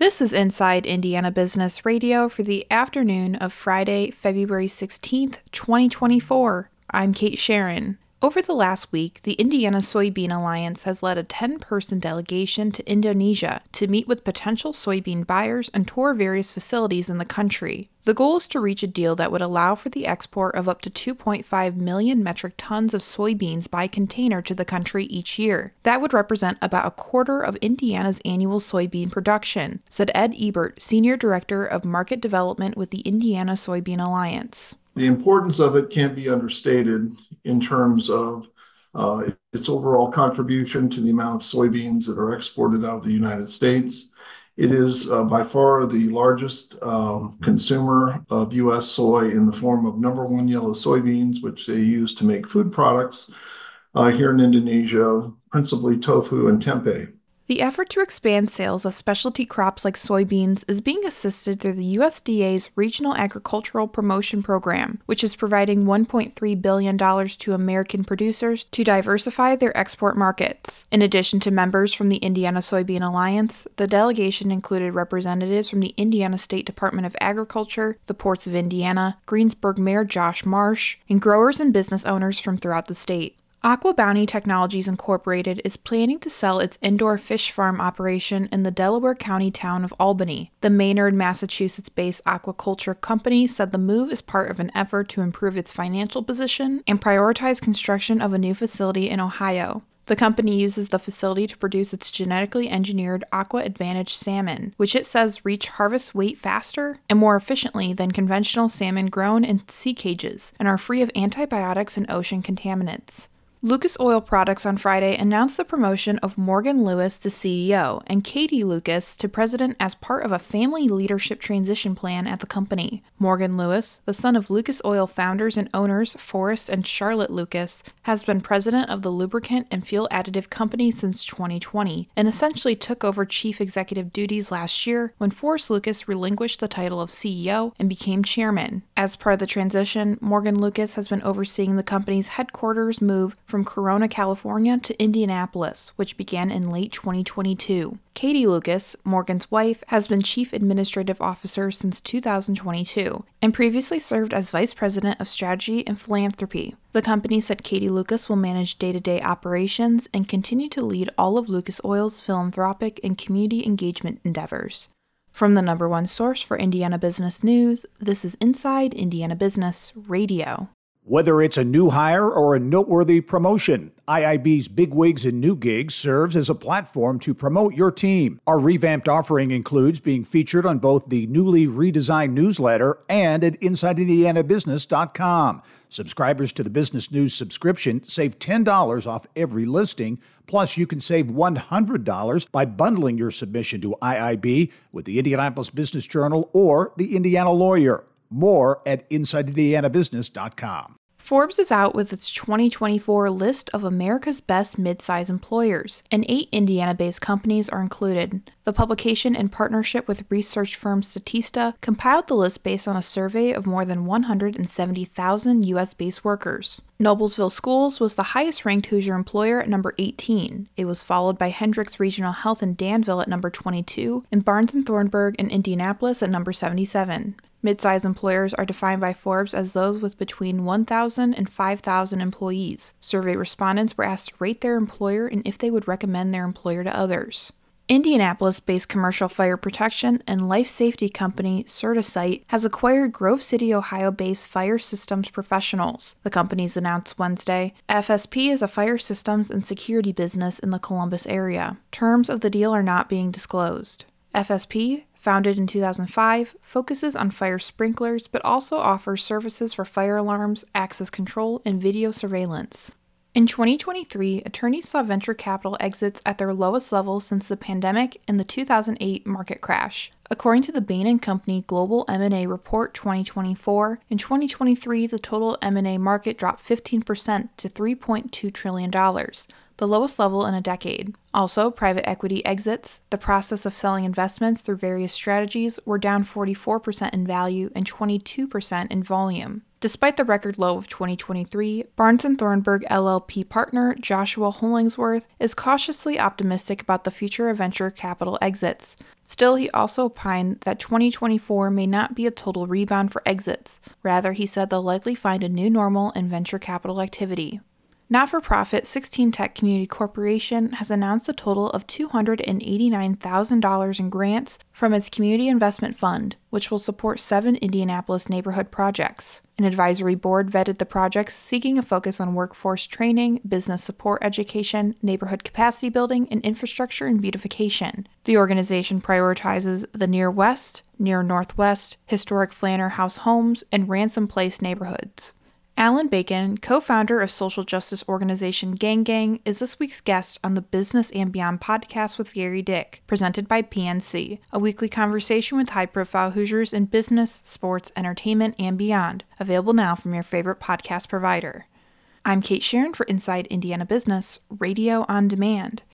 This is Inside Indiana Business Radio for the afternoon of Friday, February 16th, 2024. I'm Kate Sharon. Over the last week, the Indiana Soybean Alliance has led a 10 person delegation to Indonesia to meet with potential soybean buyers and tour various facilities in the country. The goal is to reach a deal that would allow for the export of up to 2.5 million metric tons of soybeans by container to the country each year. That would represent about a quarter of Indiana's annual soybean production, said Ed Ebert, Senior Director of Market Development with the Indiana Soybean Alliance the importance of it can't be understated in terms of uh, its overall contribution to the amount of soybeans that are exported out of the United States. It is uh, by far the largest um, consumer of U.S. soy in the form of number one yellow soybeans, which they use to make food products uh, here in Indonesia, principally tofu and tempeh. The effort to expand sales of specialty crops like soybeans is being assisted through the USDA's Regional Agricultural Promotion Program, which is providing $1.3 billion to American producers to diversify their export markets. In addition to members from the Indiana Soybean Alliance, the delegation included representatives from the Indiana State Department of Agriculture, the Ports of Indiana, Greensburg Mayor Josh Marsh, and growers and business owners from throughout the state. Aqua Bounty Technologies Incorporated is planning to sell its indoor fish farm operation in the Delaware County town of Albany. The Maynard, Massachusetts based aquaculture company said the move is part of an effort to improve its financial position and prioritize construction of a new facility in Ohio. The company uses the facility to produce its genetically engineered Aqua Advantage salmon, which it says reach harvest weight faster and more efficiently than conventional salmon grown in sea cages and are free of antibiotics and ocean contaminants. Lucas Oil Products on Friday announced the promotion of Morgan Lucas to CEO and Katie Lucas to president as part of a family leadership transition plan at the company. Morgan Lucas, the son of Lucas Oil founders and owners Forrest and Charlotte Lucas, has been president of the lubricant and fuel additive company since 2020 and essentially took over chief executive duties last year when Forrest Lucas relinquished the title of CEO and became chairman. As part of the transition, Morgan Lucas has been overseeing the company's headquarters move from Corona, California to Indianapolis, which began in late 2022. Katie Lucas, Morgan's wife, has been Chief Administrative Officer since 2022 and previously served as Vice President of Strategy and Philanthropy. The company said Katie Lucas will manage day to day operations and continue to lead all of Lucas Oil's philanthropic and community engagement endeavors. From the number one source for Indiana business news, this is Inside Indiana Business Radio. Whether it's a new hire or a noteworthy promotion, IIB's Big Wigs and New Gigs serves as a platform to promote your team. Our revamped offering includes being featured on both the newly redesigned newsletter and at InsideIndianaBusiness.com. Subscribers to the Business News subscription save $10 off every listing. Plus, you can save $100 by bundling your submission to IIB with the Indianapolis Business Journal or the Indiana Lawyer. More at InsideIndianaBusiness.com. Forbes is out with its 2024 list of America's best midsize employers, and eight Indiana based companies are included. The publication, in partnership with research firm Statista, compiled the list based on a survey of more than 170,000 U.S. based workers. Noblesville Schools was the highest ranked Hoosier employer at number 18. It was followed by Hendricks Regional Health in Danville at number 22, and Barnes and Thornburg in Indianapolis at number 77. Midsize employers are defined by Forbes as those with between 1,000 and 5,000 employees. Survey respondents were asked to rate their employer and if they would recommend their employer to others. Indianapolis based commercial fire protection and life safety company CertaSite has acquired Grove City, Ohio based fire systems professionals, the companies announced Wednesday. FSP is a fire systems and security business in the Columbus area. Terms of the deal are not being disclosed. FSP Founded in 2005, focuses on fire sprinklers but also offers services for fire alarms, access control, and video surveillance. In 2023, attorneys saw venture capital exits at their lowest level since the pandemic and the 2008 market crash. According to the Bain & Company Global M&A Report 2024, in 2023 the total M&A market dropped 15% to 3.2 trillion dollars, the lowest level in a decade. Also, private equity exits, the process of selling investments through various strategies, were down 44% in value and 22% in volume. Despite the record low of 2023, Barnes & Thornburg LLP partner Joshua Hollingsworth is cautiously optimistic about the future of venture capital exits. Still, he also opined that 2024 may not be a total rebound for exits. Rather, he said they'll likely find a new normal in venture capital activity. Not for profit 16 Tech Community Corporation has announced a total of $289,000 in grants from its Community Investment Fund, which will support seven Indianapolis neighborhood projects. An advisory board vetted the projects seeking a focus on workforce training, business support education, neighborhood capacity building, and infrastructure and beautification. The organization prioritizes the Near West, Near Northwest, historic Flanner House homes, and Ransom Place neighborhoods. Alan Bacon, co founder of social justice organization Gang Gang, is this week's guest on the Business and Beyond podcast with Gerry Dick, presented by PNC, a weekly conversation with high profile Hoosiers in business, sports, entertainment, and beyond. Available now from your favorite podcast provider. I'm Kate Sharon for Inside Indiana Business, Radio on Demand.